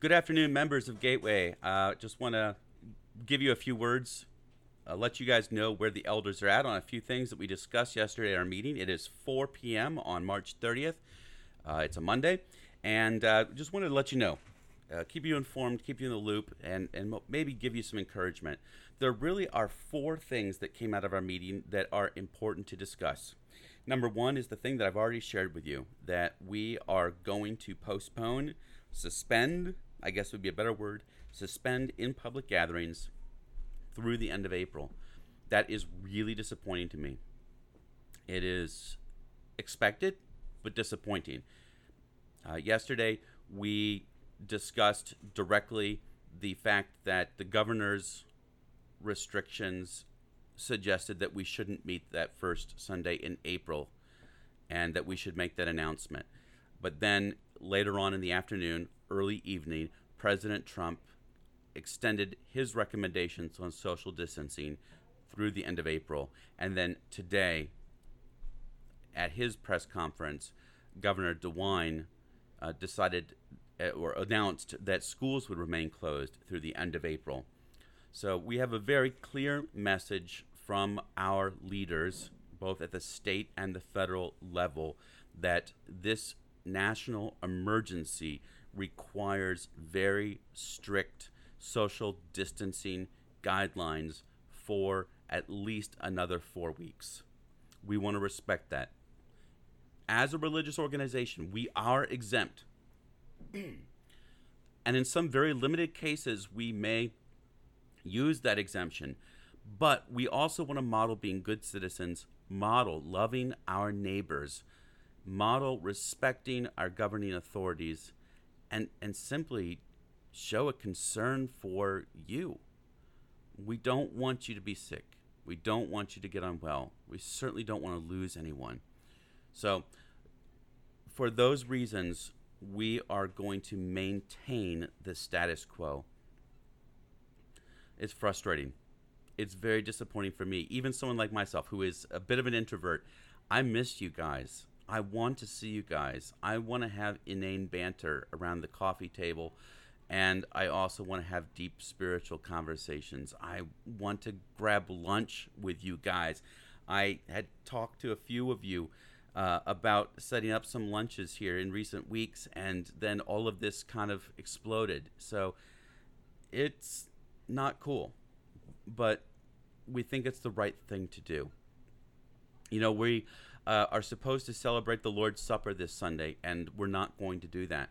Good afternoon, members of Gateway. Uh, just want to give you a few words, uh, let you guys know where the elders are at on a few things that we discussed yesterday at our meeting. It is 4 p.m. on March 30th. Uh, it's a Monday, and uh, just wanted to let you know, uh, keep you informed, keep you in the loop, and and maybe give you some encouragement. There really are four things that came out of our meeting that are important to discuss. Number one is the thing that I've already shared with you that we are going to postpone, suspend, I guess would be a better word, suspend in public gatherings through the end of April. That is really disappointing to me. It is expected, but disappointing. Uh, yesterday, we discussed directly the fact that the governor's restrictions suggested that we shouldn't meet that first Sunday in April and that we should make that announcement. But then later on in the afternoon, early evening, President Trump extended his recommendations on social distancing through the end of April. And then today, at his press conference, Governor DeWine uh, decided uh, or announced that schools would remain closed through the end of April. So we have a very clear message from our leaders, both at the state and the federal level, that this national emergency requires very strict social distancing guidelines for at least another four weeks. We want to respect that. As a religious organization, we are exempt. and in some very limited cases, we may use that exemption. But we also want to model being good citizens, model loving our neighbors, model respecting our governing authorities, and, and simply show a concern for you. We don't want you to be sick. We don't want you to get unwell. We certainly don't want to lose anyone. So, for those reasons, we are going to maintain the status quo. It's frustrating. It's very disappointing for me. Even someone like myself, who is a bit of an introvert, I miss you guys. I want to see you guys. I want to have inane banter around the coffee table and I also want to have deep spiritual conversations. I want to grab lunch with you guys. I had talked to a few of you uh, about setting up some lunches here in recent weeks, and then all of this kind of exploded. So it's not cool, but we think it's the right thing to do. You know, we uh, are supposed to celebrate the Lord's Supper this Sunday, and we're not going to do that.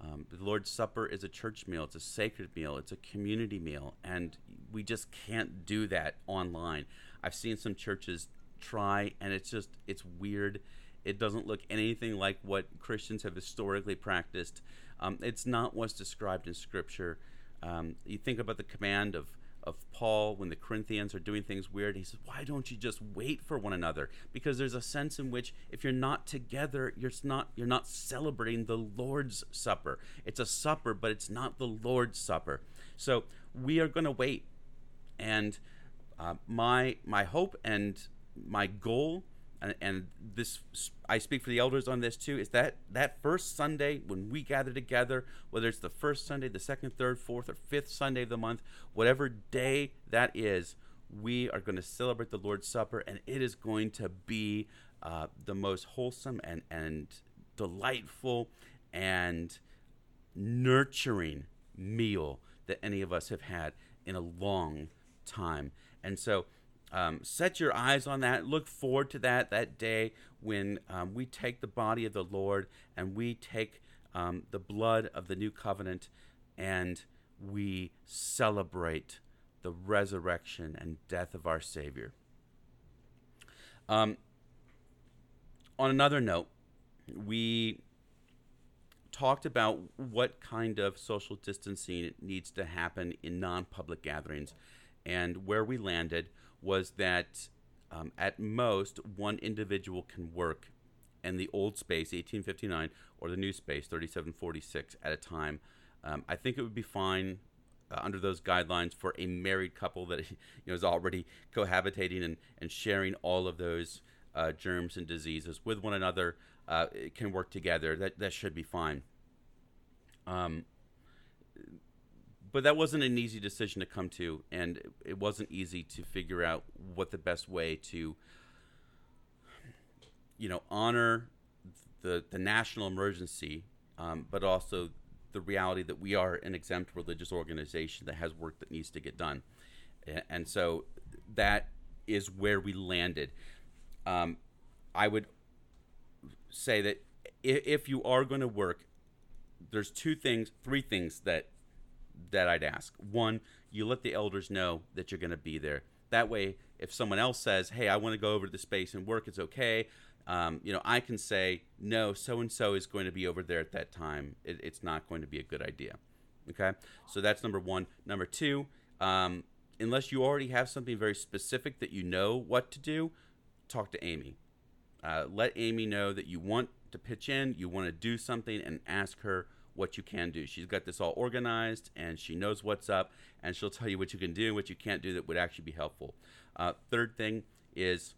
Um, the Lord's Supper is a church meal, it's a sacred meal, it's a community meal, and we just can't do that online. I've seen some churches try, and it's just, it's weird. It doesn't look anything like what Christians have historically practiced. Um, it's not what's described in Scripture. Um, you think about the command of of Paul when the Corinthians are doing things weird. He says, Why don't you just wait for one another? Because there's a sense in which if you're not together, you're not you're not celebrating the Lord's Supper. It's a supper, but it's not the Lord's Supper. So we are going to wait. And uh, my my hope and my goal and, this I speak for the elders on this too is that that first Sunday when we gather together whether it's the first Sunday the second third fourth or fifth Sunday of the month whatever day that is we are going to celebrate the Lord's Supper and it is going to be uh, the most wholesome and and delightful and nurturing meal that any of us have had in a long time. And so um, set your eyes on that. Look forward to that that day when um, we take the body of the Lord and we take um, the blood of the new covenant and we celebrate the resurrection and death of our Savior. Um, on another note, we talked about what kind of social distancing needs to happen in non public gatherings and where we landed was that um, at most one individual can work in the old space 1859 or the new space 3746 at a time. Um, i think it would be fine uh, under those guidelines for a married couple that you know is already cohabitating and, and sharing all of those uh, germs and diseases with one another uh, can work together. That, that should be fine. Um, but that wasn't an easy decision to come to, and it wasn't easy to figure out what the best way to, you know, honor the the national emergency, um, but also the reality that we are an exempt religious organization that has work that needs to get done, and, so that is where we landed. Um, I would say that if you are going to work, there's two things, three things that that I'd ask. One, you let the elders know that you're going to be there. That way, if someone else says, "Hey, I want to go over to the space and work," it's okay. Um, you know, I can say, "No, so and so is going to be over there at that time. It, it's not going to be a good idea." Okay, so that's number one. Number two, um, unless you already have something very specific that you know what to do, talk to Amy. Uh, let Amy know that you want to pitch in, you want to do something, and ask her what you can do. She's got this all organized and she knows what's up, and she'll tell you what you can do, and what you can't do that would actually be helpful. Uh, third thing is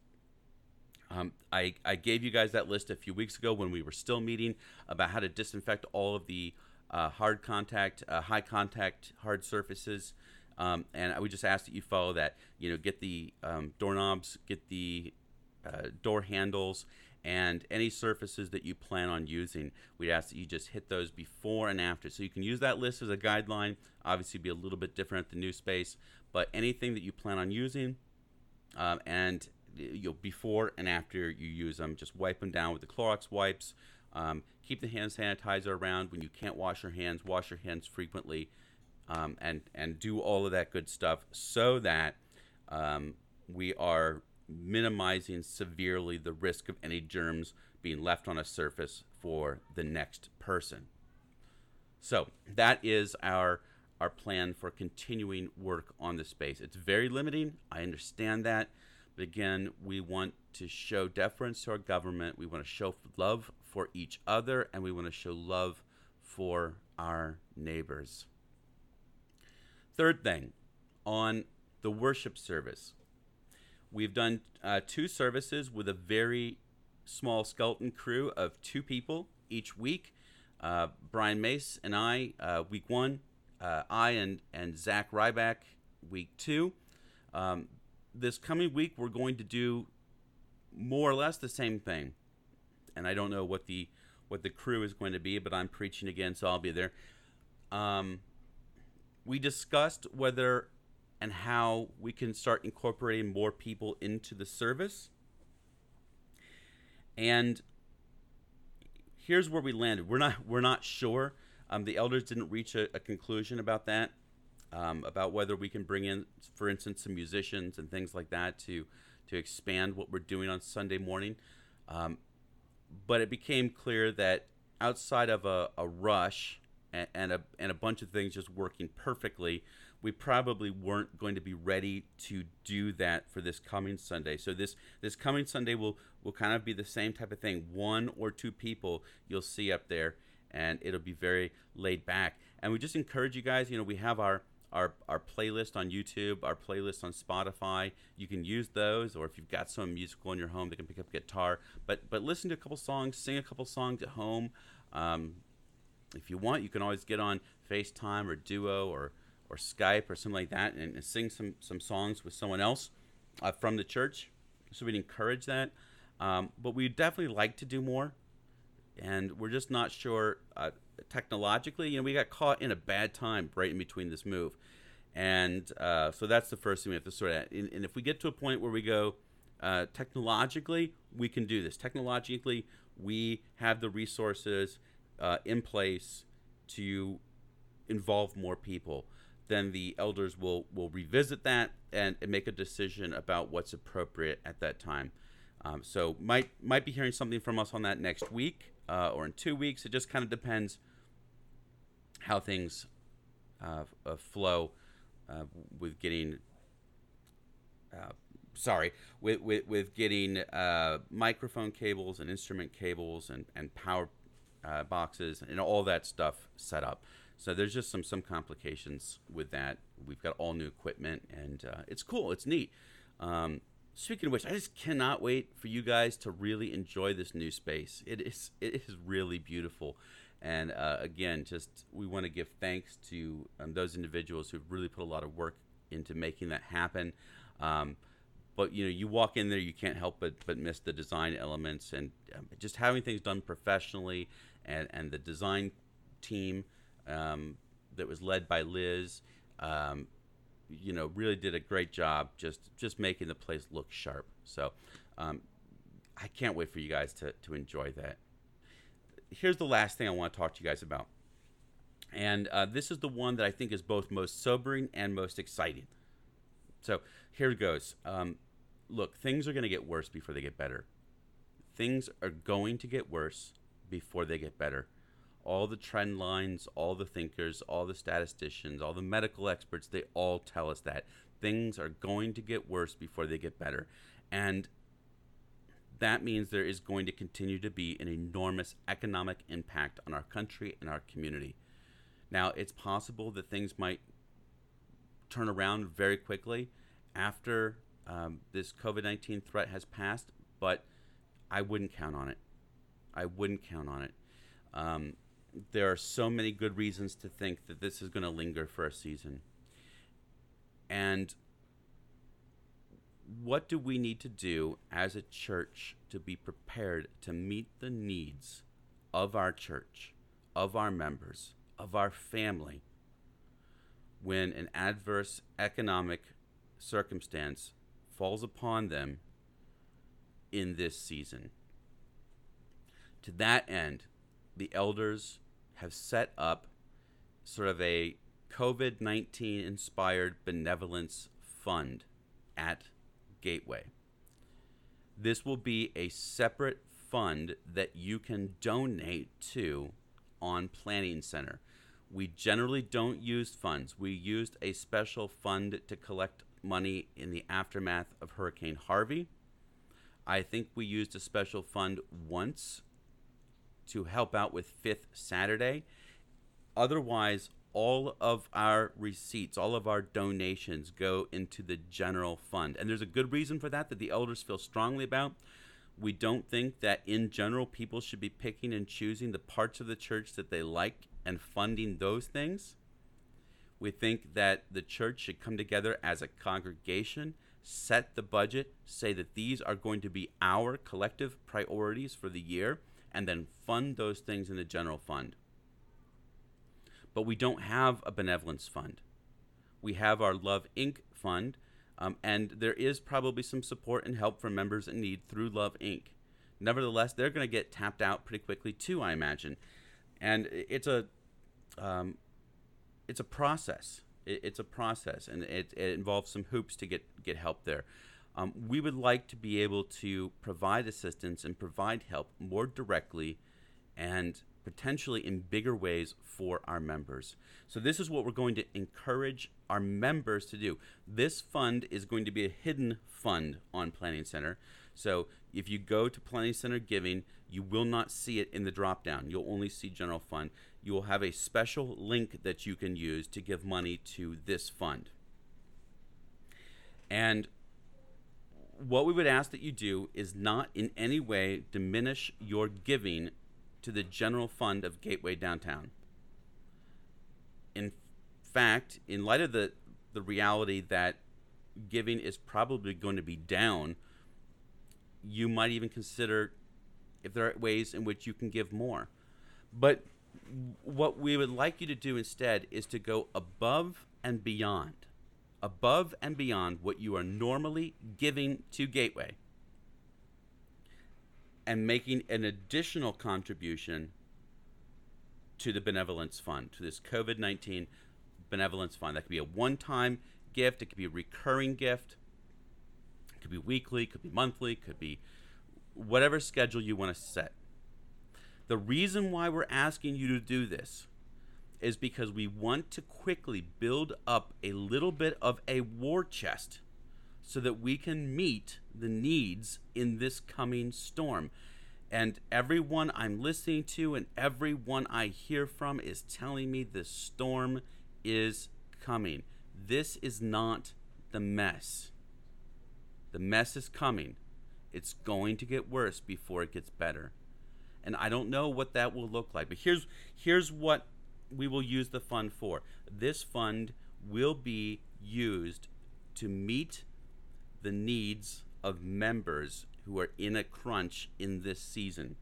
um, I, I gave you guys that list a few weeks ago when we were still meeting about how to disinfect all of the uh, hard contact, uh, high contact hard surfaces. Um, and I would just ask that you follow that. You know, get the um, doorknobs, get the uh, door handles, and any surfaces that you plan on using. We'd ask that you just hit those before and after. So you can use that list as a guideline. Obviously, be a little bit different at the new space, but anything that you plan on using, um, and you know, before and after you use them, just wipe them down with the Clorox wipes. Um, keep the hand sanitizer around when you can't wash your hands. Wash your hands frequently, um, and and do all of that good stuff so that um, we are minimizing severely the risk of any germs being left on a surface for the next person. So that is our our plan for continuing work on the space. It's very limiting. I understand that. But again, we want to show deference to our government. We want to show love for each other, and we want to show love for our neighbors. Third thing, on the worship service, we've done uh, two services with a very small skeleton crew of two people each week. Uh, Brian Mace and I, uh, week one, uh, I and, and Zach Ryback, week two. Um, this coming week, we're going to do more or less the same thing. And I don't know what the what the crew is going to be, but I'm preaching again, so I'll be there. Um, we discussed whether and how we can start incorporating more people into the service. And here's where we landed. We're not we're not sure. Um, the elders didn't reach a, a conclusion about that um, about whether we can bring in, for instance, some musicians and things like that to to expand what we're doing on Sunday morning. Um, but it became clear that outside of a, a rush and, and, a and a bunch of things just working perfectly, we probably weren't going to be ready to do that for this coming Sunday. So this this coming Sunday will will kind of be the same type of thing. One or two people you'll see up there, and it'll be very laid back. And we just encourage you guys. You know, we have our our, our playlist on YouTube, our playlist on Spotify. You can use those, or if you've got some musical in your home, they can pick up guitar. But but listen to a couple songs, sing a couple songs at home. Um, if you want, you can always get on FaceTime or Duo or or Skype or something like that and, and sing some some songs with someone else uh, from the church. So we'd encourage that. Um, but we'd definitely like to do more, and we're just not sure. Uh, technologically, you know, we got caught in a bad time right in between this move. And uh, so that's the first thing we have to sort out. And, and if we get to a point where we go, uh, technologically, we can do this. Technologically, we have the resources uh, in place to involve more people. Then the elders will, will revisit that and, and make a decision about what's appropriate at that time. Um, so might might be hearing something from us on that next week uh, or in two weeks. It just kind of depends how things uh, uh, flow uh, with getting. Uh, sorry, with, with, with getting uh, microphone cables and instrument cables and, and power boxes and all that stuff set up. So there's just some some complications with that. We've got all new equipment, and it's cool. It's neat. Um, Speaking of which, I just cannot wait for you guys to really enjoy this new space. It is it is really beautiful, And uh, again, just we want to give thanks to um, those individuals who've really put a lot of work into making that happen. Um, but you know, you walk in there, you can't help but but miss the design elements and um, just having things done professionally, and and the design team um, that was led by Liz. Um, you know, really did a great job just just making the place look sharp. So, um, I can't wait for you guys to to enjoy that here's the last thing I want to talk to you guys about. And uh, this is the one that I think is both most sobering and most exciting. So here it goes. Um, look, things are going to get worse before they get better. Things are going to get worse before they get better. All the trend lines, all the thinkers, all the statisticians, all the medical experts, they all tell us that. Things are going to get worse before they get better. And that means there is going to continue to be an enormous economic impact on our country and our community. Now, it's possible that things might turn around very quickly after um, this COVID 19 threat has passed, but I wouldn't count on it. I wouldn't count on it. Um, there are so many good reasons to think that this is going to linger for a season. And what do we need to do as a church to be prepared to meet the needs of our church, of our members, of our family when an adverse economic circumstance falls upon them in this season? To that end, the elders have set up sort of a COVID 19 inspired benevolence fund at Gateway. This will be a separate fund that you can donate to on Planning Center. We generally don't use funds. We used a special fund to collect money in the aftermath of Hurricane Harvey. I think we used a special fund once to help out with Fifth Saturday. Otherwise, all of our receipts, all of our donations go into the general fund. And there's a good reason for that that the elders feel strongly about. We don't think that in general people should be picking and choosing the parts of the church that they like and funding those things. We think that the church should come together as a congregation, set the budget, say that these are going to be our collective priorities for the year, and then fund those things in the general fund but we don't have a benevolence fund. We have our Love Inc. fund, um, and there is probably some support and help for members in need through Love Inc. Nevertheless, they're going to get tapped out pretty quickly too, I imagine, and it's a um, it's a process. It, it's a process, and it, it, involves some hoops to get get help there. Um, we would like to be able to provide assistance and provide help more directly and potentially in bigger ways for our members. So, this is what we're going to encourage our members to do. This fund is going to be a hidden fund on Planning Center. So, if you go to Planning Center Giving, you will not see it in the drop down. You'll only see General Fund. You will have a special link that you can use to give money to this fund. And what we would ask that you do is not in any way diminish your giving to the general fund of Gateway Downtown. In fact, in light of the, the reality that giving is probably going to be down, you might even consider if there are ways in which you can give more. But what we would like you to do instead is to go above and beyond, above and beyond what you are normally giving to Gateway and making an additional contribution to the benevolence fund, to this COVID 19 benevolence fund. That could be a one time gift, it could be a recurring gift, it could be weekly, it could be monthly, it could be whatever schedule you want to set. The reason why we're asking you to do this is because we want to quickly build up a little bit of a war chest so that we can meet the needs in this coming storm. And everyone I'm listening to and everyone I hear from is telling me the storm is coming. This is not the mess. The mess is coming. It's going to get worse before it gets better. and I don't know what that will look like. But here's here's what we will use the fund for. This fund will be used to meet the needs of members who are in a crunch in this season.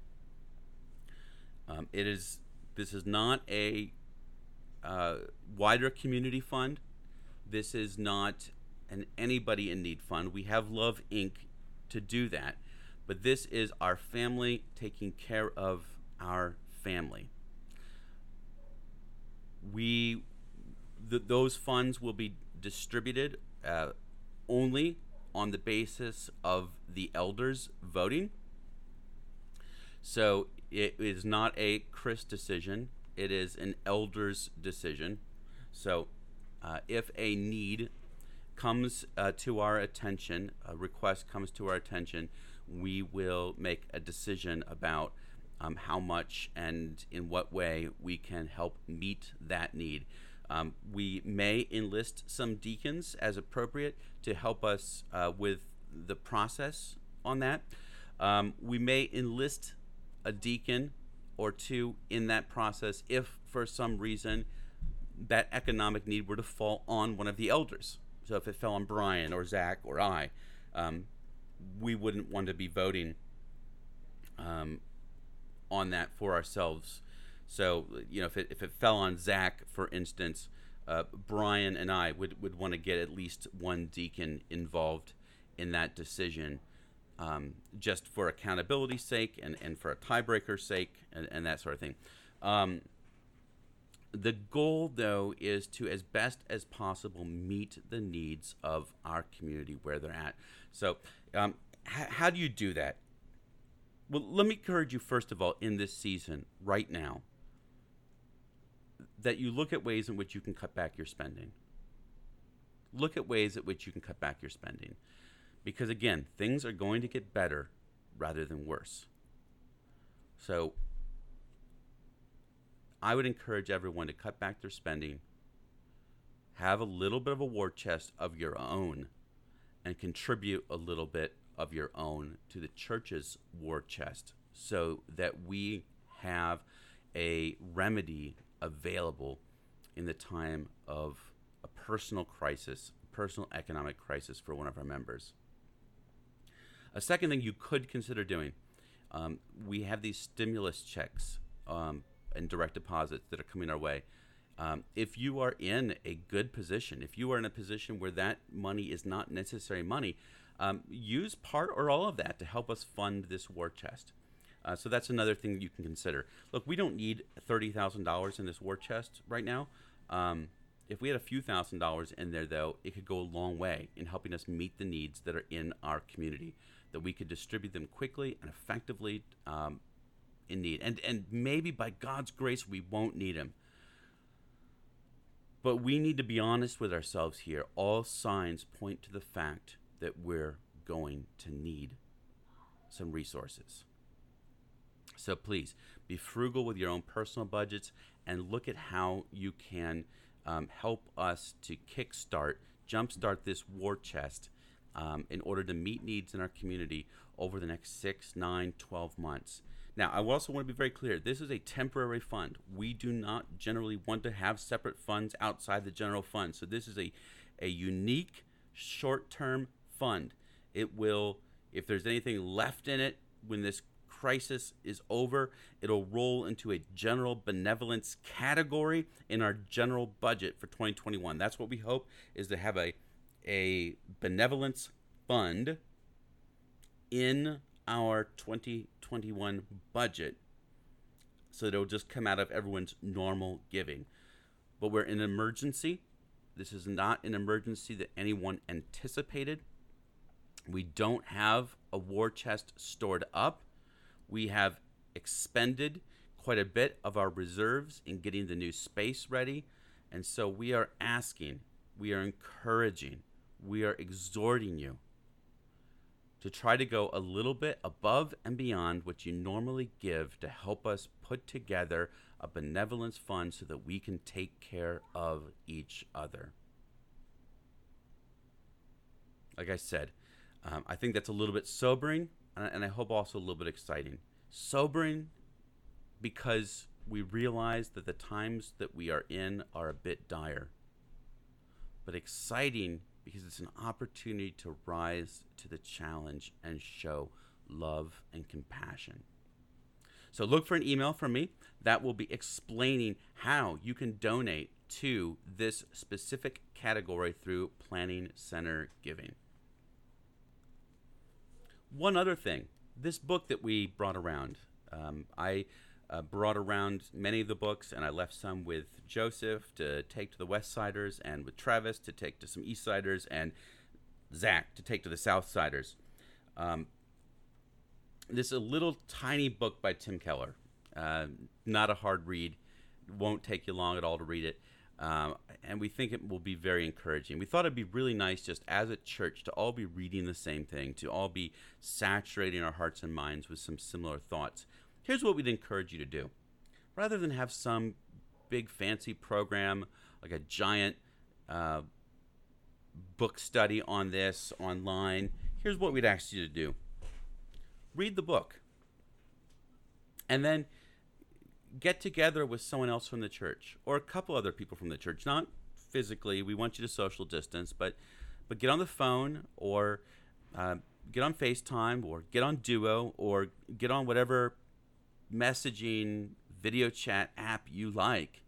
Um, it is this is not a uh, wider community fund. This is not an anybody in need fund. We have Love Inc. to do that, but this is our family taking care of our family. We th- those funds will be distributed uh, only on the basis of the elders voting. So it is not a Chris decision, it is an elders decision. So uh, if a need comes uh, to our attention, a request comes to our attention, we will make a decision about um, how much and in what way we can help meet that need. Um, we may enlist some deacons as appropriate to help us uh, with the process on that. Um, we may enlist a deacon or two in that process if, for some reason, that economic need were to fall on one of the elders. So if it fell on Brian or Zach or I, um, we wouldn't want to be voting um, on that for ourselves. So you know, if it if it fell on Zach, for instance, uh, Brian and I would would want to get at least one deacon involved in that decision, um, just for accountability's sake and and for a tiebreaker's sake and, and that sort of thing. Um, the goal, though, is to, as best as possible, meet the needs of our community where they're at. So, um, h- how do you do that? Well, let me encourage you, first of all, in this season, right now, that you look at ways in which you can cut back your spending. Look at ways at which you can cut back your spending. Because, again, things are going to get better rather than worse. So, I would encourage everyone to cut back their spending, have a little bit of a war chest of your own, and contribute a little bit of your own to the church's war chest so that we have a remedy available in the time of a personal crisis, personal economic crisis for one of our members. A second thing you could consider doing um, we have these stimulus checks um, and direct deposits that are coming our way. Um, if you are in a good position, if you are in a position where that money is not necessary money, um, use part or all of that to help us fund this war chest. Uh, so that's another thing you can consider. Look, we don't need thirty thousand dollars in this war chest right now. Um, if we had a few thousand dollars in there, though, it could go a long way in helping us meet the needs that are in our community. That we could distribute them quickly and effectively um, in need, and and maybe by God's grace we won't need them. But we need to be honest with ourselves here. All signs point to the fact that we're going to need some resources. So please be frugal with your own personal budgets and look at how you can um, help us to kickstart, jumpstart this war chest um, in order to meet needs in our community over the next six, nine, 12 months. Now, I also want to be very clear this is a temporary fund. We do not generally want to have separate funds outside the general fund. So, this is a, a unique short term fund. It will, if there's anything left in it when this crisis is over, it'll roll into a general benevolence category in our general budget for 2021. That's what we hope is to have a a benevolence fund in our 2021 budget so it'll just come out of everyone's normal giving. But we're in an emergency. This is not an emergency that anyone anticipated. We don't have a war chest stored up. We have expended quite a bit of our reserves in getting the new space ready. And so we are asking, we are encouraging, we are exhorting you to try to go a little bit above and beyond what you normally give to help us put together a benevolence fund so that we can take care of each other. Like I said, um, I think that's a little bit sobering, and I hope also a little bit exciting. Sobering because we realize that the times that we are in are a bit dire, but exciting because it's an opportunity to rise to the challenge and show love and compassion. So look for an email from me that will be explaining how you can donate to this specific category through Planning Center Giving. One other thing this book that we brought around, um, I uh, brought around many of the books, and I left some with Joseph to take to the West Siders, and with Travis to take to some East Siders, and Zach to take to the South Siders. Um, this is a little tiny book by Tim Keller. Uh, not a hard read. Won't take you long at all to read it. Um, and we think it will be very encouraging. We thought it'd be really nice just as a church to all be reading the same thing, to all be saturating our hearts and minds with some similar thoughts. Here's what we'd encourage you to do. Rather than have some big fancy program, like a giant uh, book study on this online, here's what we'd ask you to do read the book. And then get together with someone else from the church or a couple other people from the church, not physically. We want you to social distance, but but get on the phone or uh, get on FaceTime or get on Duo or get on whatever messaging video chat app you like.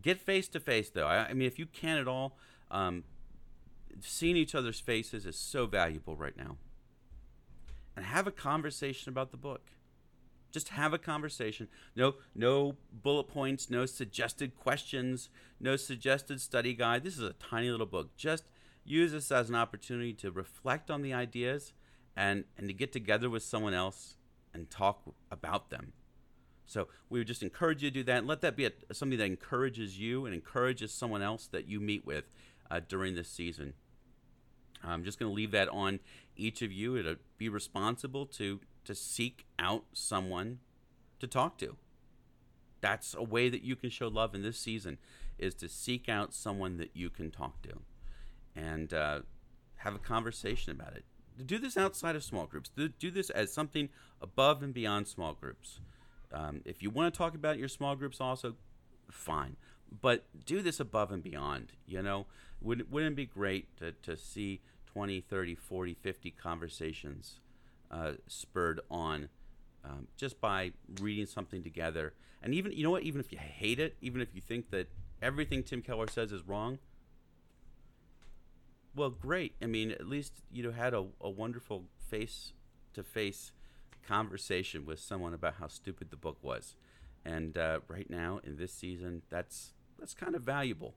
Get face to face though. I, I, mean, if you can at all, um, seeing each other's faces is so valuable right now. And have a conversation about the book. Just have a conversation. No, no bullet points, no suggested questions, no suggested study guide. This is a tiny little book. Just use this as an opportunity to reflect on the ideas and, and to get together with someone else and talk about them. So we would just encourage you to do that and let that be a, something that encourages you and encourages someone else that you meet with uh, during this season. I'm just going to leave that on each of you to be responsible to to seek out someone to talk to. That's a way that you can show love in this season is to seek out someone that you can talk to and uh, have a conversation about it. Do this outside of small groups. Do this as something above and beyond small groups. Um, if you want to talk about your small groups also, fine. But do this above and beyond. You know, wouldn't, wouldn't it be great to, to see 20, 30, 40, 50 conversations uh, spurred on um, just by reading something together. And even, you know what, even if you hate it, even if you think that everything Tim Keller says is wrong, well, great. I mean, at least you had a, a wonderful face to face conversation with someone about how stupid the book was. And uh, right now, in this season, that's that's kind of valuable.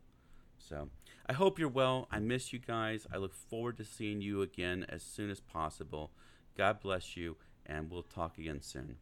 So I hope you're well. I miss you guys. I look forward to seeing you again as soon as possible. God bless you, and we'll talk again soon.